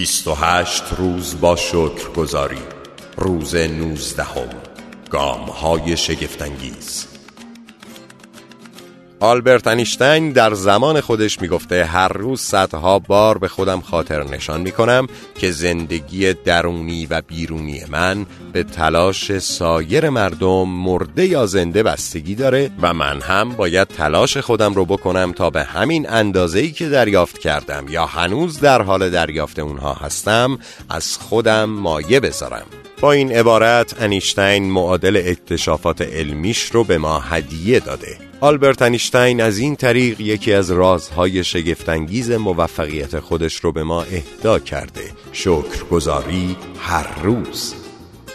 28 روز با شکر گذاری. روز نوزدهم. گام های شگفتانگیز. آلبرت انیشتین در زمان خودش می‌گفته هر روز صدها بار به خودم خاطر نشان می‌کنم که زندگی درونی و بیرونی من به تلاش سایر مردم مرده یا زنده بستگی داره و من هم باید تلاش خودم رو بکنم تا به همین اندازه‌ای که دریافت کردم یا هنوز در حال دریافت اونها هستم از خودم مایه بذارم. با این عبارت انیشتین معادل اکتشافات علمیش رو به ما هدیه داده. آلبرت انیشتین از این طریق یکی از رازهای شگفتانگیز موفقیت خودش رو به ما اهدا کرده. شکرگزاری هر روز.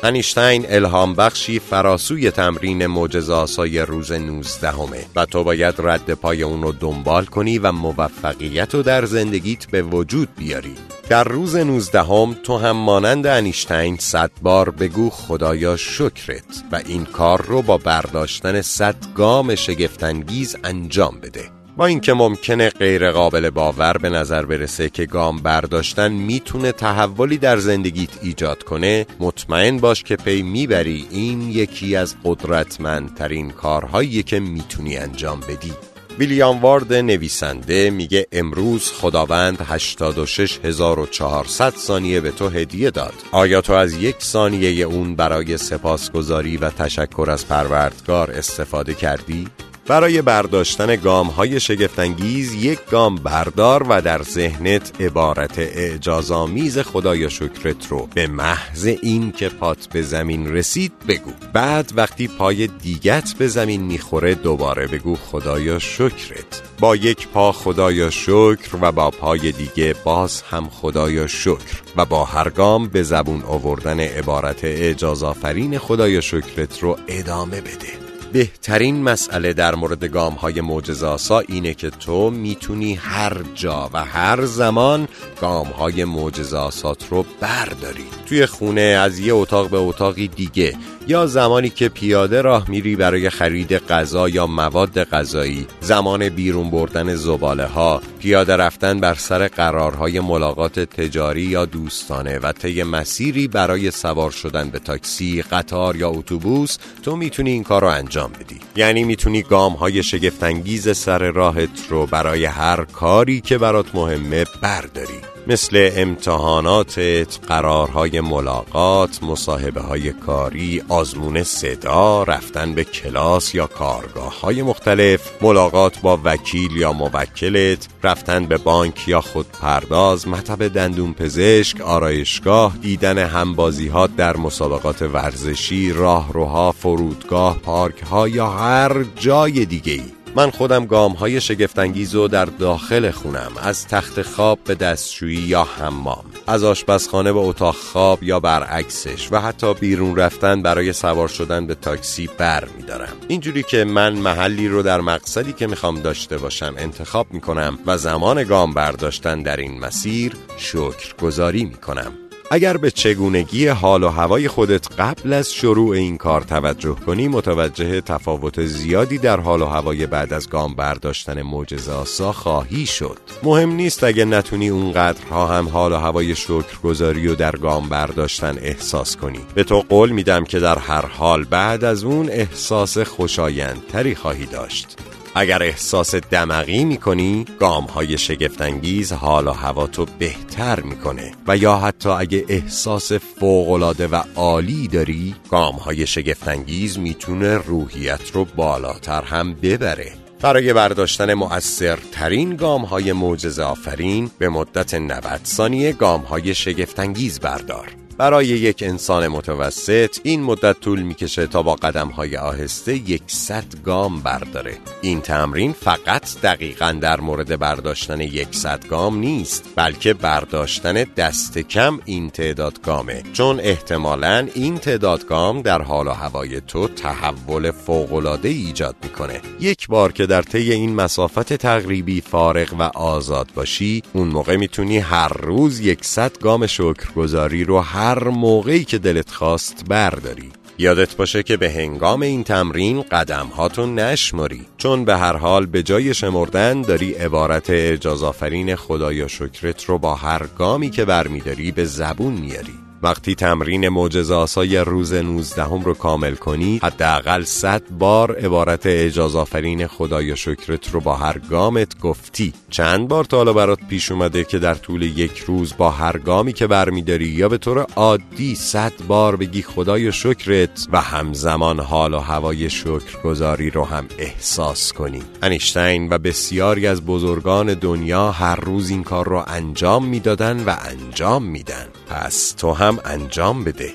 انیشتین الهام بخشی فراسوی تمرین معجزه‌آسای روز 19 همه و تو باید رد پای اون رو دنبال کنی و موفقیت رو در زندگیت به وجود بیاری. در روز 19 هم تو هم مانند انیشتین صد بار بگو خدایا شکرت و این کار رو با برداشتن صد گام شگفتانگیز انجام بده. با اینکه ممکنه غیر قابل باور به نظر برسه که گام برداشتن می‌تونه تحولی در زندگیت ایجاد کنه مطمئن باش که پی می‌بری این یکی از قدرتمندترین کارهایی که می‌تونی انجام بدی. ویلیام وارد نویسنده میگه امروز خداوند 86400 ثانیه به تو هدیه داد آیا تو از یک ثانیه اون برای سپاسگزاری و تشکر از پروردگار استفاده کردی؟ برای برداشتن گام های شگفتانگیز یک گام بردار و در ذهنت عبارت اعجازآمیز خدایا شکرت رو به محض این که پات به زمین رسید بگو. بعد وقتی پای دیگت به زمین می‌خوره دوباره بگو خدایا شکرت. با یک پا خدایا شکر و با پای دیگه باز هم خدایا شکر. و با هر گام به زبون آوردن عبارت اعجازآفرین خدایا شکرت رو ادامه بده. بهترین مسئله در مورد گام های معجزاسا اینه که تو می‌تونی هر جا و هر زمان گام های معجزاسات رو برداری. توی خونه از یه اتاق به اتاقی دیگه یا زمانی که پیاده راه میری برای خرید غذا یا مواد غذایی زمان بیرون بردن زباله ها پیاده رفتن بر سر قرارهای ملاقات تجاری یا دوستانه و طی مسیری برای سوار شدن به تاکسی قطار یا اتوبوس تو می‌تونی این کار رو انجام بدی. یعنی می‌تونی گام های شگفتانگیز سر راهت رو برای هر کاری که برات مهمه برداری. مثل امتحاناتت، قرارهای ملاقات، مصاحبه های کاری، آزمون صدا، رفتن به کلاس یا کارگاه های مختلف، ملاقات با وکیل یا موکلت، رفتن به بانک یا خودپرداز، مطب دندون پزشک، آرایشگاه، دیدن همبازی ها در مسابقات ورزشی، راهروها، فرودگاه، پارک ها یا هر جای دیگه ای. من خودم گام های شگفتانگیز و در داخل خونم از تخت خواب به دستشویی یا حمام از آشپزخانه به اتاق خواب یا برعکسش و حتی بیرون رفتن برای سوار شدن به تاکسی بر میدارم. اینجوری که من محلی رو در مقصدی که می‌خوام داشته باشم انتخاب می‌کنم و زمان گام برداشتن در این مسیر شکر گذاری می‌کنم. اگر به چگونگی حال و هوای خودت قبل از شروع این کار توجه کنی متوجه تفاوت زیادی در حال و هوای بعد از گام برداشتن معجزه آسا خواهی شد. مهم نیست اگه نتونی اونقدرها هم حال و هوای شکرگزاری و در گام برداشتن احساس کنی. به تو قول میدم که در هر حال بعد از اون احساس خوشایندتری خواهی داشت. اگر احساس دمقی می‌کنی گام های شگفتانگیز حال و هوا تو بهتر می‌کنه. و یا حتی اگه احساس فوقالعاده و عالی داری گام های شگفتانگیز می‌تونه روحیت رو بالاتر هم ببره. برای برداشتن مؤثرترین گام های معجزه آفرین به مدت 90 ثانیه گام های شگفتانگیز بردار. برای یک انسان متوسط این مدت طول می‌کشه تا با قدم های آهسته یکصد گام برداره. این تمرین فقط دقیقا در مورد برداشتن یکصد گام نیست بلکه برداشتن دست کم این تعداد گامه. چون احتمالا این تعداد گام در حال و هوای تو تحول فوقالعاده ایجاد می‌کنه. یک بار که در طی این مسافت تقریبی فارغ و آزاد باشی اون موقع می‌تونی هر روز یکصد گام شکرگزاری رو هر هر موقعی که دلت خواست برداری. یادت باشه که به هنگام این تمرین قدم هاتو نشماری چون به هر حال به جای شمردن داری عبارت اجازافرین خدایا شکرت رو با هر گامی که برمیداری به زبون میاری. وقتی تمرین معجزه آسای روز 19 هم رو کامل کنی حداقل 100 بار عبارت اجاز آفرین خدای شکرت رو با هر گامت گفتی. چند بار تا حالا برات پیش اومده که در طول یک روز با هر گامی که برمیداری یا به طور عادی 100 بار بگی خدای شکرت و همزمان حال و هوای شکرگزاری رو هم احساس کنی. انیشتین و بسیاری از بزرگان دنیا هر روز این کار رو انجام می‌دادن و انجام میدن. پس تو هم انجام بده.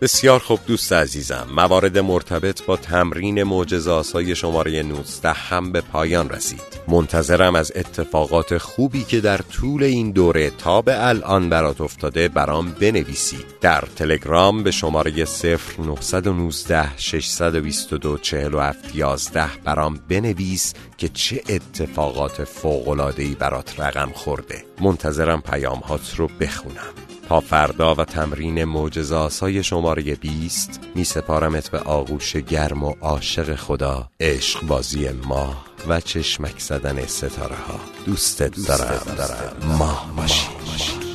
بسیار خوب دوست عزیزم موارد مرتبط با تمرین معجزاسای شماره 19 هم به پایان رسید. منتظرم از اتفاقات خوبی که در طول این دوره تا به الان برات افتاده برام بنویسید. در تلگرام به شماره 0919 622 47 11 برام بنویس که چه اتفاقات فوقلادهی برات رقم خورده. منتظرم پیام هات رو بخونم. تا فردا و تمرین معجزاسای شماره 20 می سپارمت به آغوش گرم و عاشق خدا عشق بازی ماه و چشمک زدن ستاره ها دوست دارم, دارم. ماه باشی